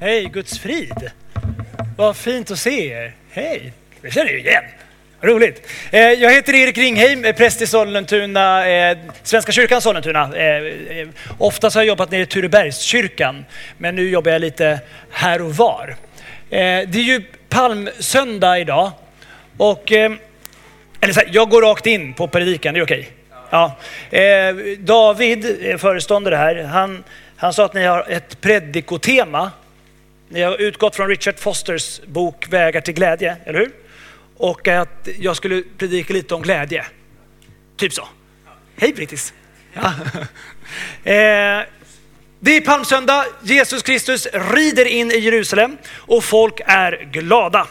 Hej, Guds frid. Vad fint att se er. Hej, Det känner ju igen. Roligt. Eh, jag heter Erik Ringheim, eh, präst i Sollentuna, eh, Svenska kyrkan Sollentuna. Oftast har jag jobbat nere i Turebergskyrkan, men nu jobbar jag lite här och var. Det är ju palmsöndag idag och eller så här, jag går rakt in på predikan, det är okej? Ja. David, föreståndare här, han, han sa att ni har ett predikotema. Ni har utgått från Richard Fosters bok Vägar till glädje, eller hur? Och att jag skulle predika lite om glädje. Typ så. Hej Brittis! Ja. Eh, det är palmsöndag, Jesus Kristus rider in i Jerusalem och folk är glada.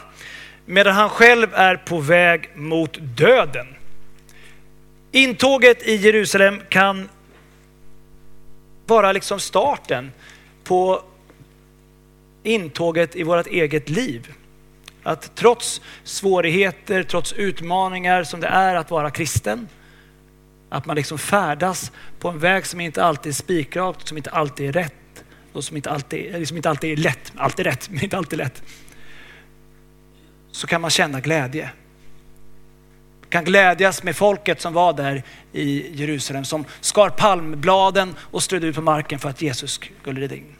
Medan han själv är på väg mot döden. Intåget i Jerusalem kan vara liksom starten på intåget i vårt eget liv. Att trots svårigheter, trots utmaningar som det är att vara kristen, att man liksom färdas på en väg som inte alltid är spikrak, som inte alltid är rätt och som inte alltid, som inte alltid är lätt, alltid rätt, men inte alltid lätt. Så kan man känna glädje. Kan glädjas med folket som var där i Jerusalem, som skar palmbladen och strödde ut på marken för att Jesus skulle rida in.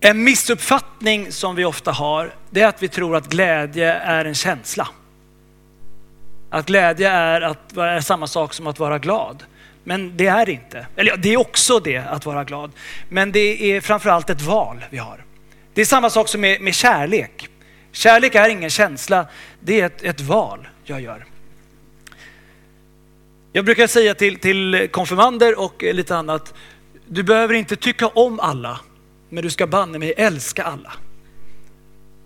En missuppfattning som vi ofta har, det är att vi tror att glädje är en känsla. Att glädje är, att, är samma sak som att vara glad. Men det är det inte. Eller det är också det att vara glad. Men det är framförallt ett val vi har. Det är samma sak som med, med kärlek. Kärlek är ingen känsla, det är ett, ett val jag gör. Jag brukar säga till, till konfirmander och lite annat, du behöver inte tycka om alla men du ska banne mig älska alla.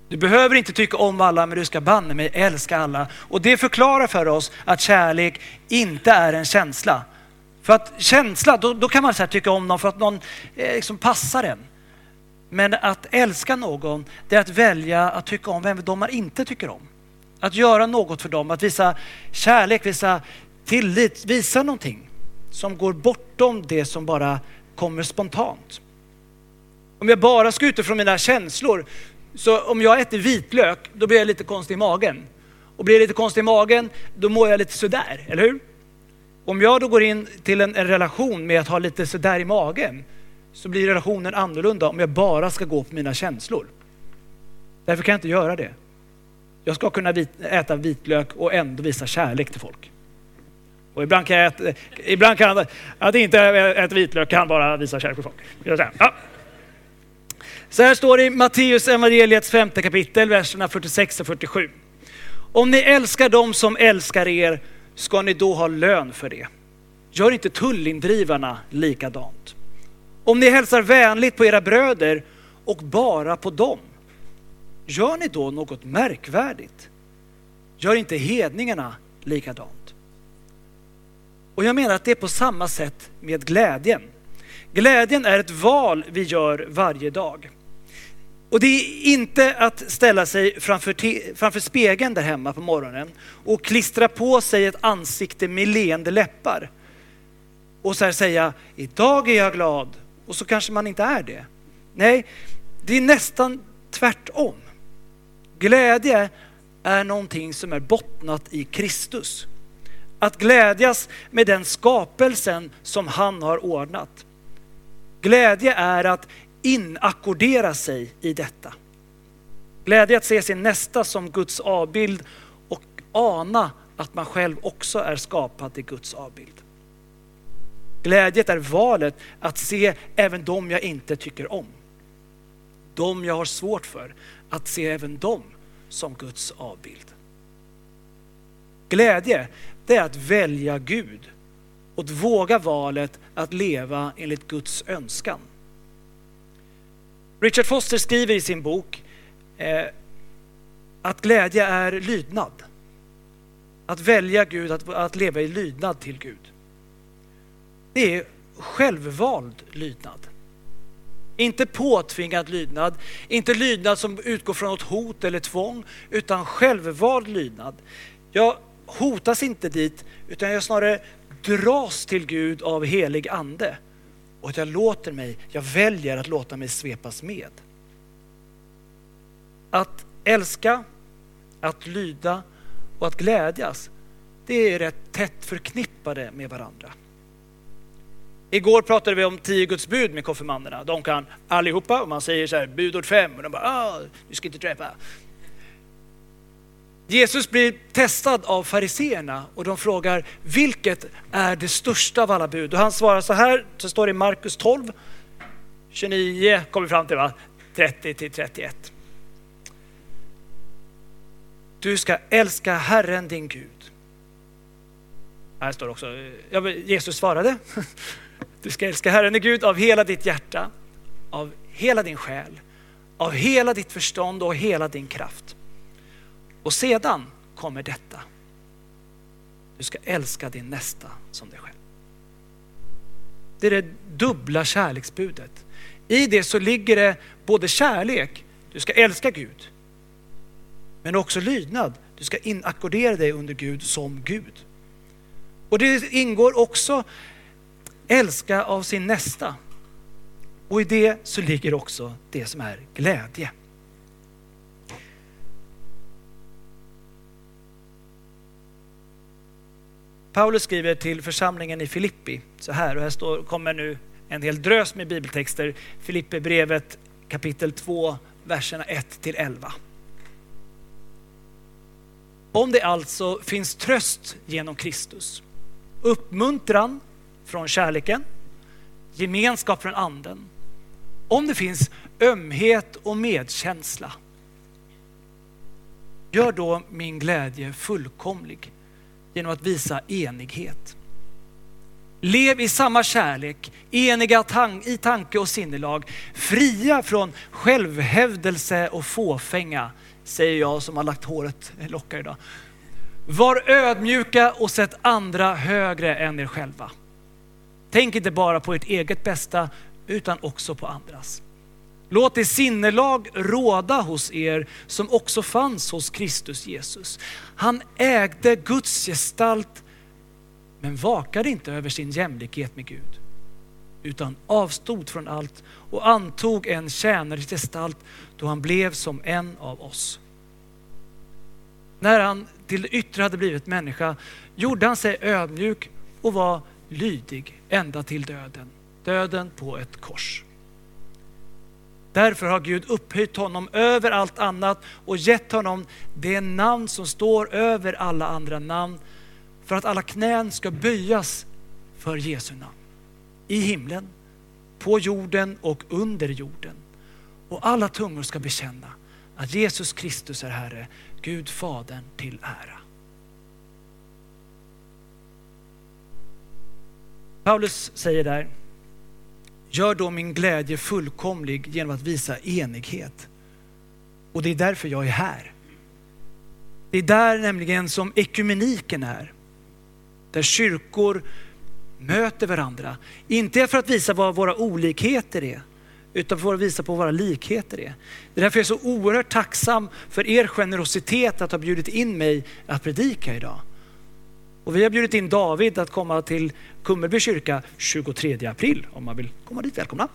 Du behöver inte tycka om alla, men du ska banne mig älska alla. Och det förklarar för oss att kärlek inte är en känsla. För att känsla, då, då kan man så tycka om någon för att någon eh, liksom passar en. Men att älska någon, det är att välja att tycka om vem de man inte tycker om. Att göra något för dem, att visa kärlek, visa tillit, visa någonting som går bortom det som bara kommer spontant. Om jag bara ska utifrån mina känslor, så om jag äter vitlök, då blir jag lite konstig i magen. Och blir jag lite konstig i magen, då mår jag lite sådär, eller hur? Om jag då går in till en, en relation med att ha lite sådär i magen, så blir relationen annorlunda om jag bara ska gå på mina känslor. Därför kan jag inte göra det. Jag ska kunna vit, äta vitlök och ändå visa kärlek till folk. Och ibland kan jag äta, ibland kan jag, att inte äta vitlök kan bara visa kärlek till folk. Ja. Så här står det i Matteus evangeliets femte kapitel, verserna 46 och 47. Om ni älskar dem som älskar er ska ni då ha lön för det. Gör inte tullindrivarna likadant. Om ni hälsar vänligt på era bröder och bara på dem, gör ni då något märkvärdigt? Gör inte hedningarna likadant? Och jag menar att det är på samma sätt med glädjen. Glädjen är ett val vi gör varje dag. Och det är inte att ställa sig framför, framför spegeln där hemma på morgonen och klistra på sig ett ansikte med leende läppar. Och så här säga, idag är jag glad. Och så kanske man inte är det. Nej, det är nästan tvärtom. Glädje är någonting som är bottnat i Kristus. Att glädjas med den skapelsen som han har ordnat. Glädje är att inackordera sig i detta. Glädje att se sin nästa som Guds avbild och ana att man själv också är skapad till Guds avbild. Glädjet är valet att se även dem jag inte tycker om. De jag har svårt för, att se även dem som Guds avbild. Glädje, det är att välja Gud och att våga valet att leva enligt Guds önskan. Richard Foster skriver i sin bok eh, att glädje är lydnad. Att välja Gud, att, att leva i lydnad till Gud. Det är självvald lydnad. Inte påtvingad lydnad, inte lydnad som utgår från något hot eller tvång, utan självvald lydnad. Jag hotas inte dit, utan jag snarare dras till Gud av helig ande och att jag låter mig, jag väljer att låta mig svepas med. Att älska, att lyda och att glädjas, det är rätt tätt förknippade med varandra. Igår pratade vi om tio Guds bud med konfirmanderna. De kan allihopa och man säger så här, budord fem och de bara, ah, du ska inte dräpa. Jesus blir testad av fariseerna och de frågar vilket är det största av alla bud? Och han svarar så här, så står det i Markus 12, 29 kommer fram till va? 30 till 31. Du ska älska Herren din Gud. Här står också, Jesus svarade, du ska älska Herren din Gud av hela ditt hjärta, av hela din själ, av hela ditt förstånd och hela din kraft. Och sedan kommer detta. Du ska älska din nästa som dig själv. Det är det dubbla kärleksbudet. I det så ligger det både kärlek, du ska älska Gud, men också lydnad. Du ska inackordera dig under Gud som Gud. Och det ingår också älska av sin nästa. Och i det så ligger också det som är glädje. Paulus skriver till församlingen i Filippi så här, och här står, kommer nu en hel drös med bibeltexter. Filippi brevet kapitel 2, verserna 1 till 11. Om det alltså finns tröst genom Kristus, uppmuntran från kärleken, gemenskap från anden, om det finns ömhet och medkänsla, gör då min glädje fullkomlig genom att visa enighet. Lev i samma kärlek, eniga i tanke och sinnelag, fria från självhävdelse och fåfänga, säger jag som har lagt håret lockar idag. Var ödmjuka och sätt andra högre än er själva. Tänk inte bara på ert eget bästa utan också på andras. Låt det sinnelag råda hos er som också fanns hos Kristus Jesus. Han ägde Guds gestalt men vakade inte över sin jämlikhet med Gud utan avstod från allt och antog en tjänares gestalt då han blev som en av oss. När han till det yttre hade blivit människa gjorde han sig ödmjuk och var lydig ända till döden. Döden på ett kors. Därför har Gud upphöjt honom över allt annat och gett honom det namn som står över alla andra namn för att alla knän ska böjas för Jesu namn. I himlen, på jorden och under jorden. Och alla tungor ska bekänna att Jesus Kristus är Herre, Gud Fadern till ära. Paulus säger där, Gör då min glädje fullkomlig genom att visa enighet. Och det är därför jag är här. Det är där nämligen som ekumeniken är. Där kyrkor möter varandra. Inte för att visa vad våra olikheter är, utan för att visa på vad våra likheter är. Det är därför jag är så oerhört tacksam för er generositet att ha bjudit in mig att predika idag. Och vi har bjudit in David att komma till Kummelby kyrka 23 april om man vill komma dit. Välkomna!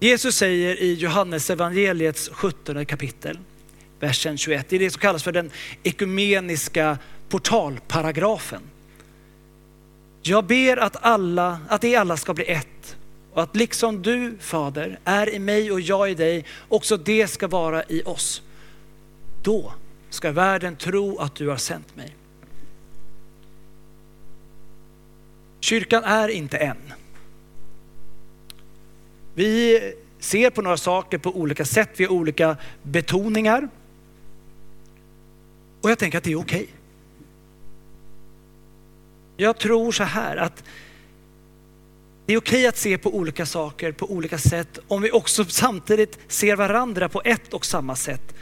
Jesus säger i Johannes evangeliets 17 kapitel, versen 21, det är det som kallas för den ekumeniska portalparagrafen. Jag ber att, alla, att de alla ska bli ett och att liksom du, Fader, är i mig och jag i dig, också det ska vara i oss. Då ska världen tro att du har sänt mig. Kyrkan är inte en. Vi ser på några saker på olika sätt, vi har olika betoningar. Och jag tänker att det är okej. Okay. Jag tror så här att det är okej att se på olika saker på olika sätt om vi också samtidigt ser varandra på ett och samma sätt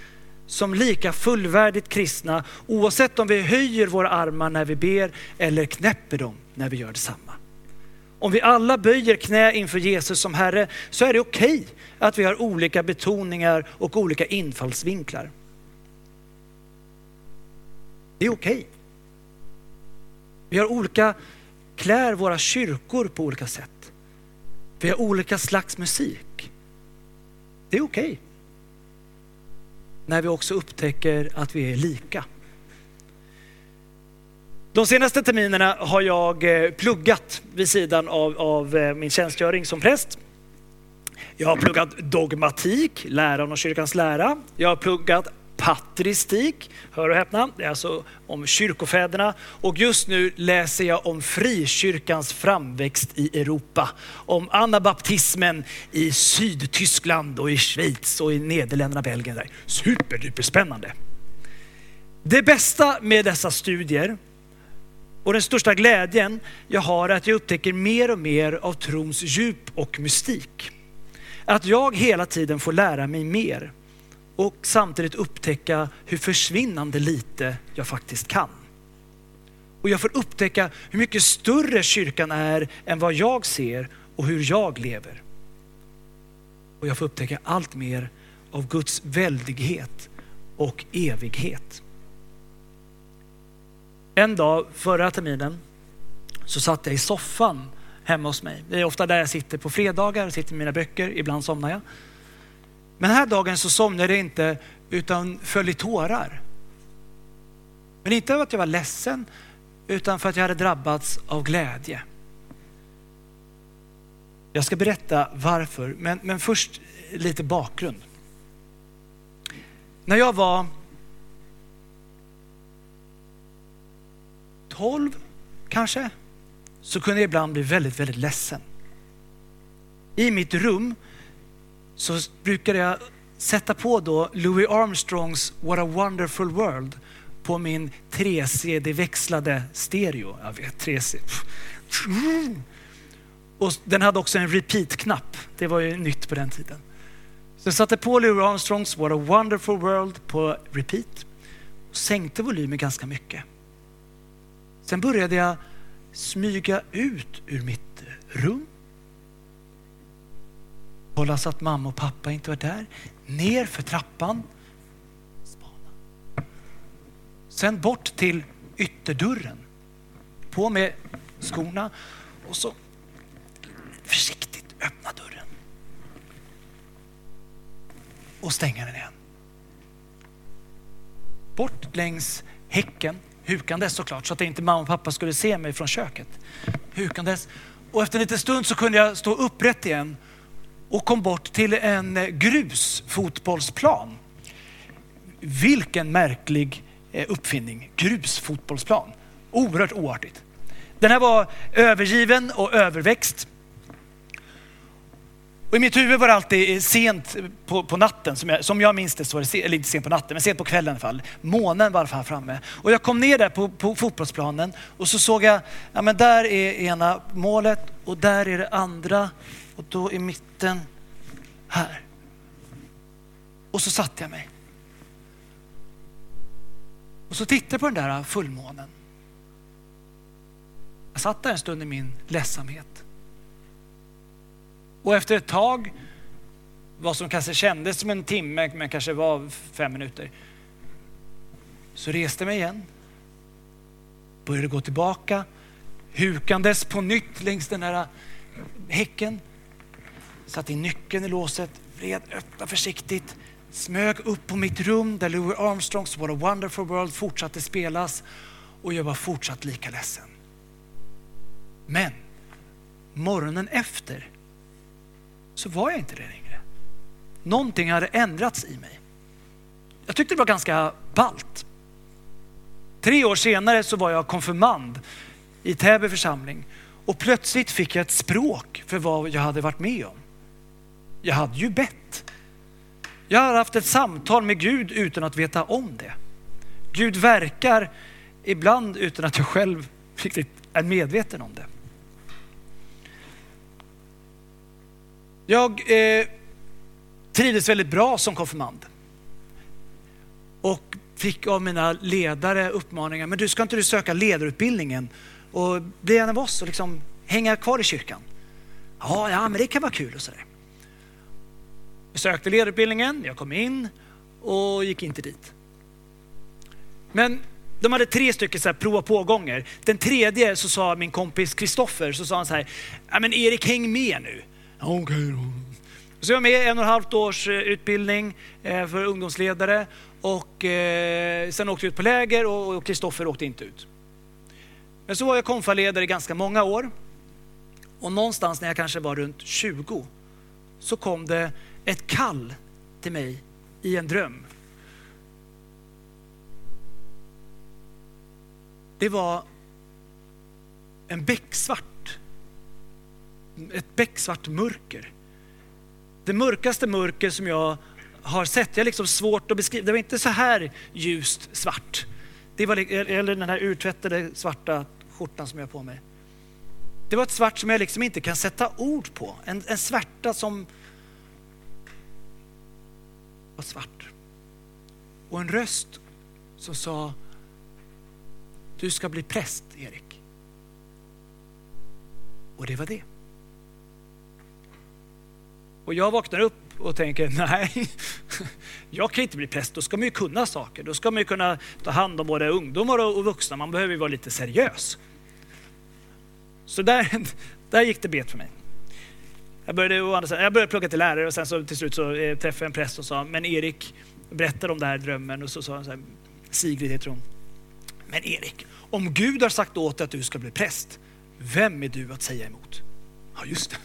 som lika fullvärdigt kristna oavsett om vi höjer våra armar när vi ber eller knäpper dem när vi gör detsamma. Om vi alla böjer knä inför Jesus som Herre så är det okej okay att vi har olika betoningar och olika infallsvinklar. Det är okej. Okay. Vi har olika klär våra kyrkor på olika sätt. Vi har olika slags musik. Det är okej. Okay. När vi också upptäcker att vi är lika. De senaste terminerna har jag eh, pluggat vid sidan av, av eh, min tjänstgöring som präst. Jag har pluggat dogmatik, läran och kyrkans lära. Jag har pluggat patristik, hör och häpna, det är alltså om kyrkofäderna. Och just nu läser jag om frikyrkans framväxt i Europa. Om anabaptismen i Sydtyskland och i Schweiz och i Nederländerna, Belgien. Där. Superduperspännande. Det bästa med dessa studier och den största glädjen jag har är att jag upptäcker mer och mer av trons djup och mystik. Att jag hela tiden får lära mig mer och samtidigt upptäcka hur försvinnande lite jag faktiskt kan. Och jag får upptäcka hur mycket större kyrkan är än vad jag ser och hur jag lever. Och jag får upptäcka allt mer av Guds väldighet och evighet. En dag förra terminen så satt jag i soffan hemma hos mig. Det är ofta där jag sitter på fredagar, sitter med mina böcker, ibland somnar jag. Men den här dagen så somnade jag inte utan föll i tårar. Men inte av att jag var ledsen utan för att jag hade drabbats av glädje. Jag ska berätta varför, men, men först lite bakgrund. När jag var 12 kanske, så kunde jag ibland bli väldigt, väldigt ledsen. I mitt rum så brukade jag sätta på då Louis Armstrongs What a wonderful world på min 3CD-växlade stereo. Jag vet, 3C. Och den hade också en repeat-knapp. Det var ju nytt på den tiden. Så jag satte på Louis Armstrongs What a wonderful world på repeat och sänkte volymen ganska mycket. Sen började jag smyga ut ur mitt rum. Kolla så att mamma och pappa inte var där. Ner för trappan. Spana. Sen bort till ytterdörren. På med skorna och så försiktigt öppna dörren. Och stänga den igen. Bort längs häcken hukandes såklart, så att inte mamma och pappa skulle se mig från köket. Hukandes. Och efter en liten stund så kunde jag stå upprätt igen och kom bort till en eh, grusfotbollsplan. Vilken märklig eh, uppfinning, grusfotbollsplan. Oerhört oartigt. Den här var övergiven och överväxt. Och I mitt huvud var det alltid eh, sent på, på natten, som jag, som jag minns det, så var det, eller inte sent på natten, men sent på kvällen i alla fall. Månen var här framme. Och jag kom ner där på, på fotbollsplanen och så såg jag, ja men där är ena målet och där är det andra och då i mitten här. Och så satte jag mig. Och så tittade jag på den där fullmånen. Jag satt där en stund i min ledsamhet. Och efter ett tag, vad som kanske kändes som en timme, men kanske var fem minuter, så reste jag mig igen, började gå tillbaka, hukandes på nytt längs den där häcken, satte in nyckeln i låset, vred, öppnade försiktigt, smög upp på mitt rum där Louis Armstrongs What a wonderful world fortsatte spelas och jag var fortsatt lika ledsen. Men morgonen efter så var jag inte det längre. Någonting hade ändrats i mig. Jag tyckte det var ganska ballt. Tre år senare så var jag konfirmand i Täby församling och plötsligt fick jag ett språk för vad jag hade varit med om. Jag hade ju bett. Jag hade haft ett samtal med Gud utan att veta om det. Gud verkar ibland utan att jag själv riktigt är medveten om det. Jag eh, trivdes väldigt bra som konfirmand. Och fick av mina ledare uppmaningar, men du ska inte du söka ledarutbildningen och bli en av oss och liksom hänga kvar i kyrkan? Ja, ja, men det kan vara kul och sådär. Jag sökte ledarutbildningen, jag kom in och gick inte dit. Men De hade tre stycken så här prova på-gånger. Den tredje så sa min kompis Kristoffer, så sa han så här, ja men Erik häng med nu. Okej okay då. Så jag var med en och ett halvt års eh, utbildning eh, för ungdomsledare och eh, sen åkte vi ut på läger och Kristoffer åkte inte ut. Men så var jag konfaledare i ganska många år och någonstans när jag kanske var runt 20 så kom det ett kall till mig i en dröm. Det var en becksvart, ett becksvart mörker. Det mörkaste mörker som jag har sett. Jag har liksom svårt att beskriva. Det var inte så här ljust svart. Det var, eller den här urtvättade svarta skjortan som jag har på mig. Det var ett svart som jag liksom inte kan sätta ord på. En, en svärta som var svart. Och en röst som sa, du ska bli präst Erik. Och det var det. Och jag vaknar upp och tänker, nej, jag kan inte bli präst. Då ska man ju kunna saker. Då ska man ju kunna ta hand om både ungdomar och vuxna. Man behöver ju vara lite seriös. Så där, där gick det bet för mig. Jag började, jag började plugga till lärare och sen så till slut så eh, träffade jag en präst och sa, men Erik, berättade om den här drömmen och så sa han så här, Sigrid heter hon. Men Erik, om Gud har sagt åt dig att du ska bli präst, vem är du att säga emot? Ja, just det.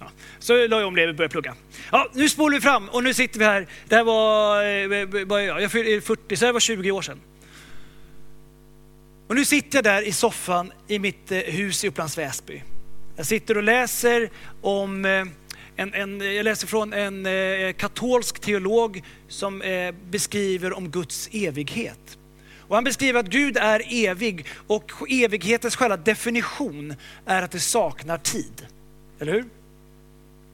Ja. Så la jag om det och började plugga. Ja, nu spolar vi fram och nu sitter vi här. Det här var, eh, var jag fyllde 40, så det var 20 år sedan. Och nu sitter jag där i soffan i mitt eh, hus i Upplands Väsby. Jag sitter och läser om eh, en, en, jag läser från en eh, katolsk teolog som eh, beskriver om Guds evighet. Och han beskriver att Gud är evig och evighetens själva definition är att det saknar tid. Eller hur?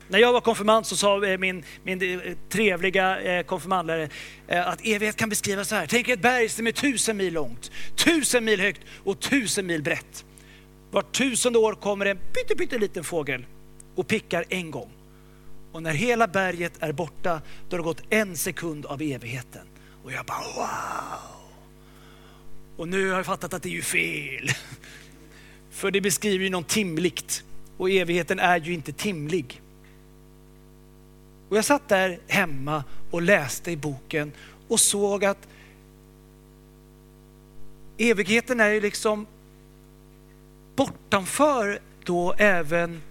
När jag var konfirmand så sa min, min trevliga konfirmandlärare att evighet kan beskrivas så här. Tänk ett berg som är tusen mil långt, tusen mil högt och tusen mil brett. Vart tusende år kommer en pytteliten fågel och pickar en gång. Och när hela berget är borta, då har det gått en sekund av evigheten. Och jag bara wow! Och nu har jag fattat att det är ju fel. För det beskriver ju något timligt. Och evigheten är ju inte timlig. Och jag satt där hemma och läste i boken och såg att evigheten är ju liksom bortanför då även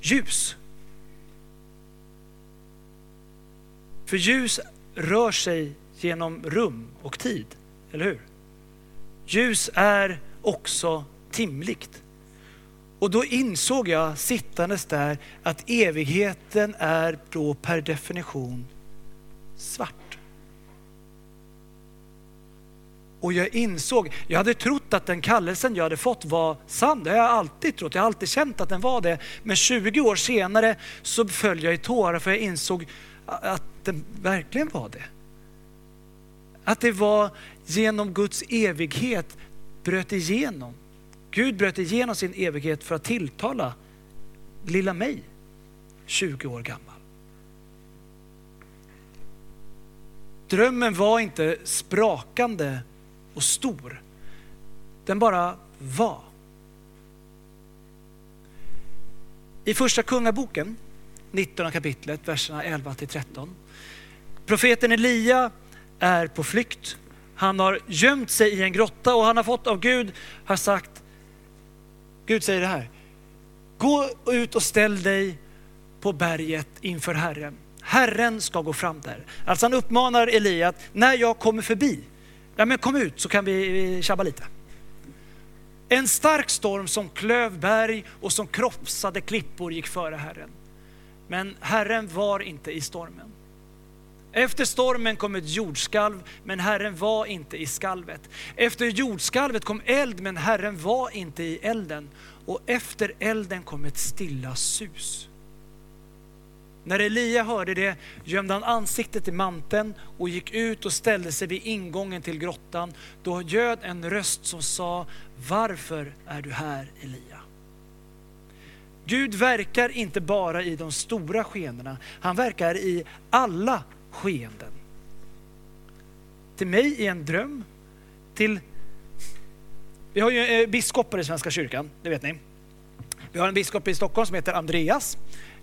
ljus. För ljus rör sig genom rum och tid, eller hur? Ljus är också timligt. Och då insåg jag sittandes där att evigheten är då per definition svart. Och jag insåg, jag hade trott att den kallelsen jag hade fått var sann. Det har jag alltid trott, jag har alltid känt att den var det. Men 20 år senare så föll jag i tårar för jag insåg att den verkligen var det. Att det var genom Guds evighet bröt igenom Gud bröt igenom sin evighet för att tilltala lilla mig, 20 år gammal. Drömmen var inte sprakande och stor. Den bara var. I första kungaboken, 19 kapitlet, verserna 11 till 13. Profeten Elia är på flykt. Han har gömt sig i en grotta och han har fått av Gud, har sagt Gud säger det här. Gå ut och ställ dig på berget inför Herren. Herren ska gå fram där. Alltså han uppmanar Elia att när jag kommer förbi, ja men kom ut så kan vi tjabba lite. En stark storm som klöv berg och som krossade klippor gick före Herren. Men Herren var inte i stormen. Efter stormen kom ett jordskalv, men Herren var inte i skalvet. Efter jordskalvet kom eld, men Herren var inte i elden. Och efter elden kom ett stilla sus. När Elia hörde det gömde han ansiktet i manteln och gick ut och ställde sig vid ingången till grottan. Då göd en röst som sa, varför är du här Elia? Gud verkar inte bara i de stora skeendena, han verkar i alla skeenden. Till mig i en dröm, till Vi har ju eh, biskopar i Svenska kyrkan, det vet ni. Vi har en biskop i Stockholm som heter Andreas.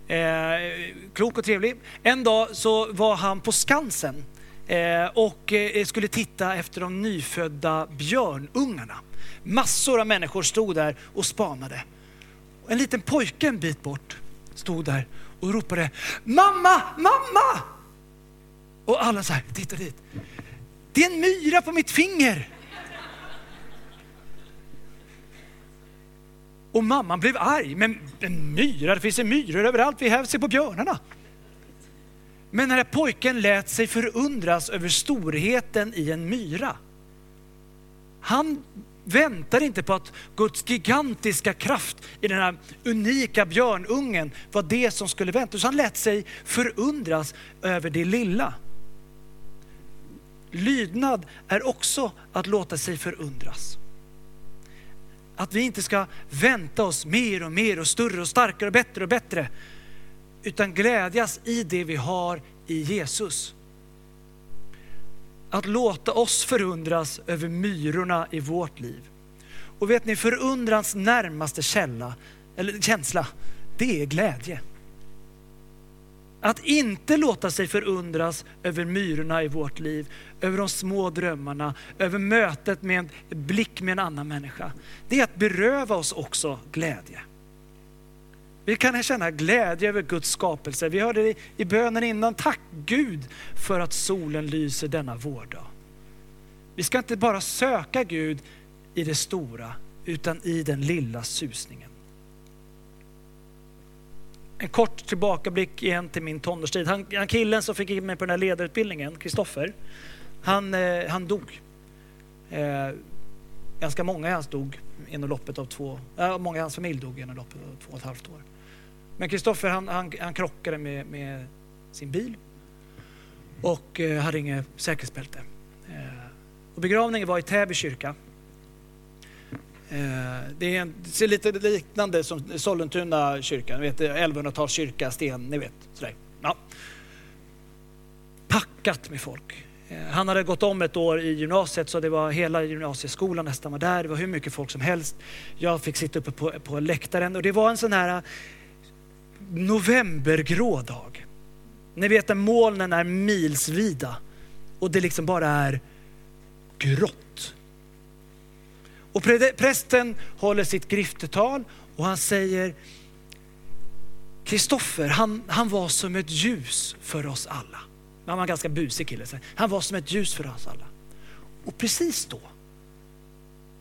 Eh, klok och trevlig. En dag så var han på Skansen eh, och eh, skulle titta efter de nyfödda björnungarna. Massor av människor stod där och spanade. En liten pojke en bit bort stod där och ropade Mamma, mamma! Och alla så här, titta dit. Det är en myra på mitt finger. Och mamman blev arg. Men en myra, det finns en myror överallt. Vi hävs ser på björnarna. Men när pojken lät sig förundras över storheten i en myra. Han väntar inte på att Guds gigantiska kraft i den här unika björnungen var det som skulle vänta. Så han lät sig förundras över det lilla. Lydnad är också att låta sig förundras. Att vi inte ska vänta oss mer och mer och större och starkare och bättre och bättre. Utan glädjas i det vi har i Jesus. Att låta oss förundras över myrorna i vårt liv. Och vet ni, förundrans närmaste källa, eller känsla, det är glädje. Att inte låta sig förundras över myrorna i vårt liv, över de små drömmarna, över mötet med en blick med en annan människa. Det är att beröva oss också glädje. Vi kan känna glädje över Guds skapelse. Vi hörde i bönen innan, tack Gud för att solen lyser denna vårdag. Vi ska inte bara söka Gud i det stora, utan i den lilla susningen. En kort tillbakablick igen till min tonårstid. Han, han killen som fick in mig på den här ledarutbildningen, Kristoffer, han, eh, han dog. Eh, ganska många i hans dog inom loppet av två, äh, många i hans familj dog inom loppet av två och ett halvt år. Men Kristoffer han, han, han, krockade med, med, sin bil och eh, hade inget säkerhetsbälte. Eh, och begravningen var i Täby kyrka. Eh, det, är en, det ser lite liknande som Sollentuna kyrka, 1100-talskyrka, sten, ni vet. Sådär. Ja. Packat med folk. Eh, han hade gått om ett år i gymnasiet så det var hela gymnasieskolan nästan var där. Det var hur mycket folk som helst. Jag fick sitta uppe på, på läktaren och det var en sån här eh, novembergrå dag. Ni vet när molnen är milsvida och det liksom bara är grått. Och prästen håller sitt griftetal och han säger Kristoffer, han, han var som ett ljus för oss alla. Han var en ganska busig kille. Han var som ett ljus för oss alla. Och precis då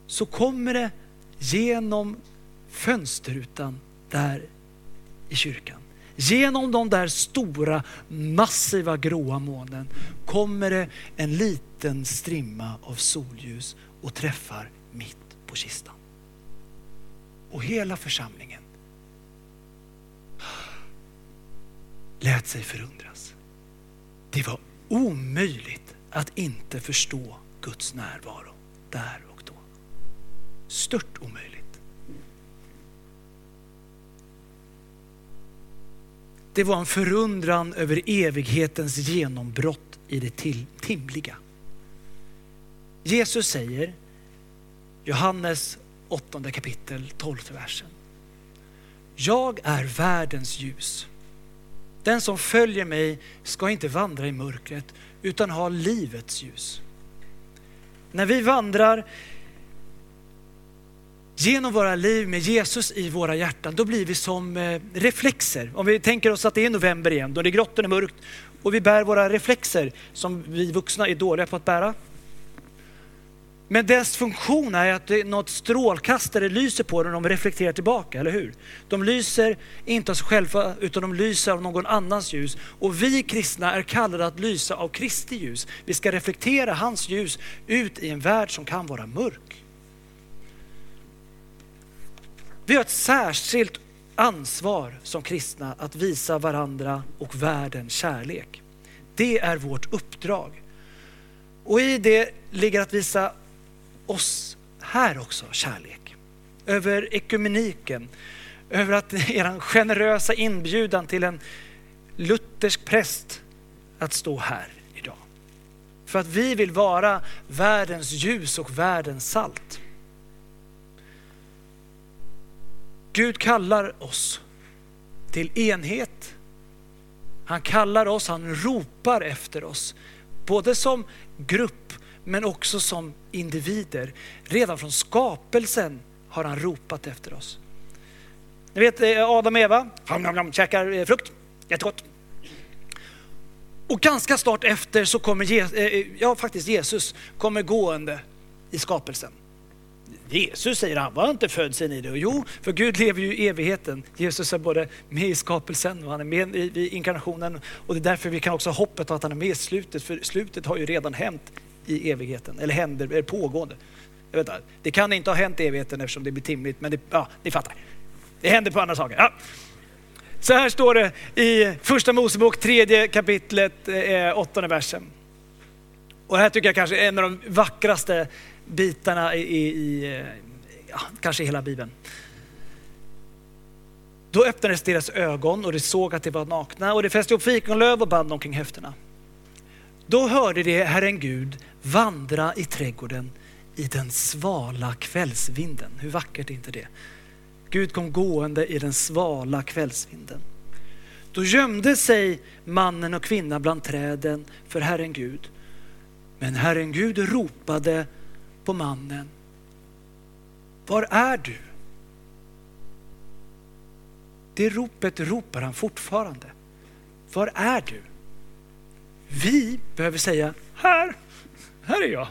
så kommer det genom fönsterrutan där i kyrkan. Genom de där stora massiva gråa månen kommer det en liten strimma av solljus och träffar mitt på kistan. Och hela församlingen lät sig förundras. Det var omöjligt att inte förstå Guds närvaro där och då. Stört omöjligt. Det var en förundran över evighetens genombrott i det timliga. Jesus säger, Johannes 8 kapitel 12 versen. Jag är världens ljus. Den som följer mig ska inte vandra i mörkret utan ha livets ljus. När vi vandrar genom våra liv med Jesus i våra hjärtan, då blir vi som eh, reflexer. Om vi tänker oss att det är november igen, då det är grått och mörkt och vi bär våra reflexer som vi vuxna är dåliga på att bära. Men dess funktion är att något strålkastare lyser på den och de reflekterar tillbaka, eller hur? De lyser inte av sig själva utan de lyser av någon annans ljus. Och vi kristna är kallade att lysa av Kristi ljus. Vi ska reflektera hans ljus ut i en värld som kan vara mörk. Vi har ett särskilt ansvar som kristna att visa varandra och världen kärlek. Det är vårt uppdrag. Och i det ligger att visa oss här också kärlek. Över ekumeniken, över att er generösa inbjudan till en luthersk präst att stå här idag. För att vi vill vara världens ljus och världens salt. Gud kallar oss till enhet. Han kallar oss, han ropar efter oss. Både som grupp men också som individer. Redan från skapelsen har han ropat efter oss. Ni vet eh, Adam och Eva, käkar eh, frukt, jättegott. Och ganska snart efter så kommer Jesus, eh, ja, faktiskt Jesus kommer gående i skapelsen. Jesus säger han var inte född sen i det. Och jo, för Gud lever ju i evigheten. Jesus är både med i skapelsen och han är med i inkarnationen. Och det är därför vi kan också ha hoppet att han är med i slutet. För slutet har ju redan hänt i evigheten, eller händer, är pågående. Jag vet inte, det kan inte ha hänt i evigheten eftersom det blir timligt, men det, ja, ni fattar. Det händer på andra saker. Ja. Så här står det i första Mosebok, tredje kapitlet, eh, åttonde versen. Och här tycker jag kanske är en av de vackraste bitarna i, i, i eh, ja, kanske hela Bibeln. Då öppnades deras ögon och de såg att de var nakna och de fäste upp fikonlöv och band omkring höfterna. Då hörde de Herren Gud vandra i trädgården i den svala kvällsvinden. Hur vackert är inte det? Gud kom gående i den svala kvällsvinden. Då gömde sig mannen och kvinnan bland träden för Herren Gud. Men Herren Gud ropade på mannen. Var är du? Det ropet ropar han fortfarande. Var är du? Vi behöver säga, här, här är jag.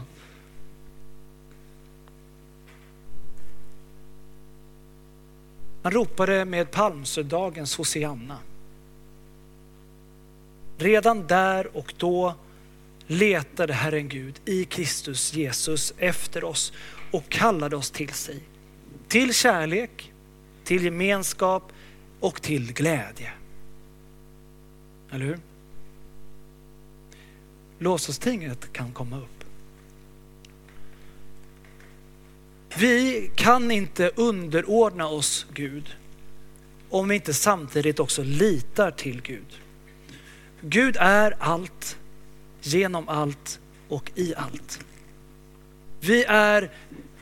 Han ropade med palmsöndagens Hosianna. Redan där och då letade Herren Gud i Kristus Jesus efter oss och kallade oss till sig. Till kärlek, till gemenskap och till glädje. Eller hur? Låtsastinget kan komma upp. Vi kan inte underordna oss Gud om vi inte samtidigt också litar till Gud. Gud är allt, genom allt och i allt. Vi är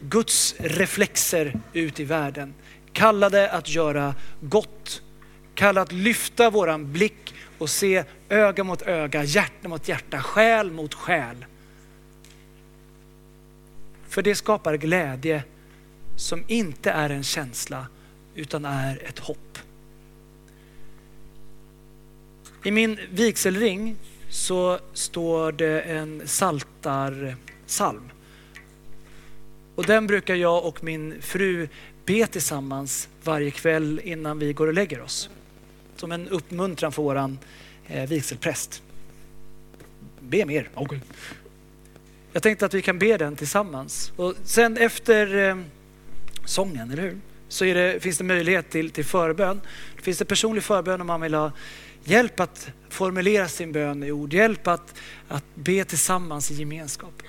Guds reflexer ut i världen, kallade att göra gott, kallade att lyfta våran blick och se öga mot öga, hjärta mot hjärta, själ mot själ. För det skapar glädje som inte är en känsla utan är ett hopp. I min vigselring så står det en saltarsalm. Och den brukar jag och min fru be tillsammans varje kväll innan vi går och lägger oss. Som en uppmuntran för våran eh, vigselpräst. Be mer. Okay. Jag tänkte att vi kan be den tillsammans. Och sen efter eh, sången, eller hur? Så det, finns det möjlighet till, till förbön. Det finns det personlig förbön om man vill ha hjälp att formulera sin bön i ord, hjälp att, att be tillsammans i gemenskap.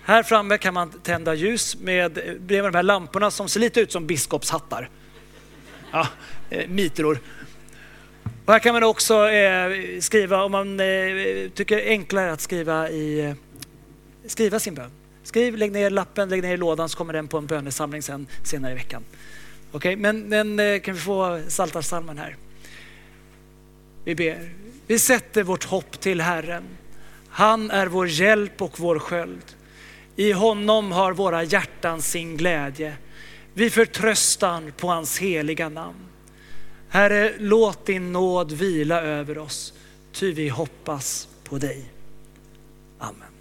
Här framme kan man tända ljus med, bredvid de här lamporna som ser lite ut som biskopshattar. Ja, eh, mitror. Och här kan man också eh, skriva, om man eh, tycker det är enklare att skriva, i, eh, skriva sin bön. Skriv, lägg ner lappen, lägg ner i lådan så kommer den på en bönesamling sen, senare i veckan. Okej, okay, men, men eh, kan vi få Psaltarpsalmen här? Vi ber. Vi sätter vårt hopp till Herren. Han är vår hjälp och vår sköld. I honom har våra hjärtan sin glädje. Vi förtröstan på hans heliga namn. Herre, låt din nåd vila över oss, ty vi hoppas på dig. Amen.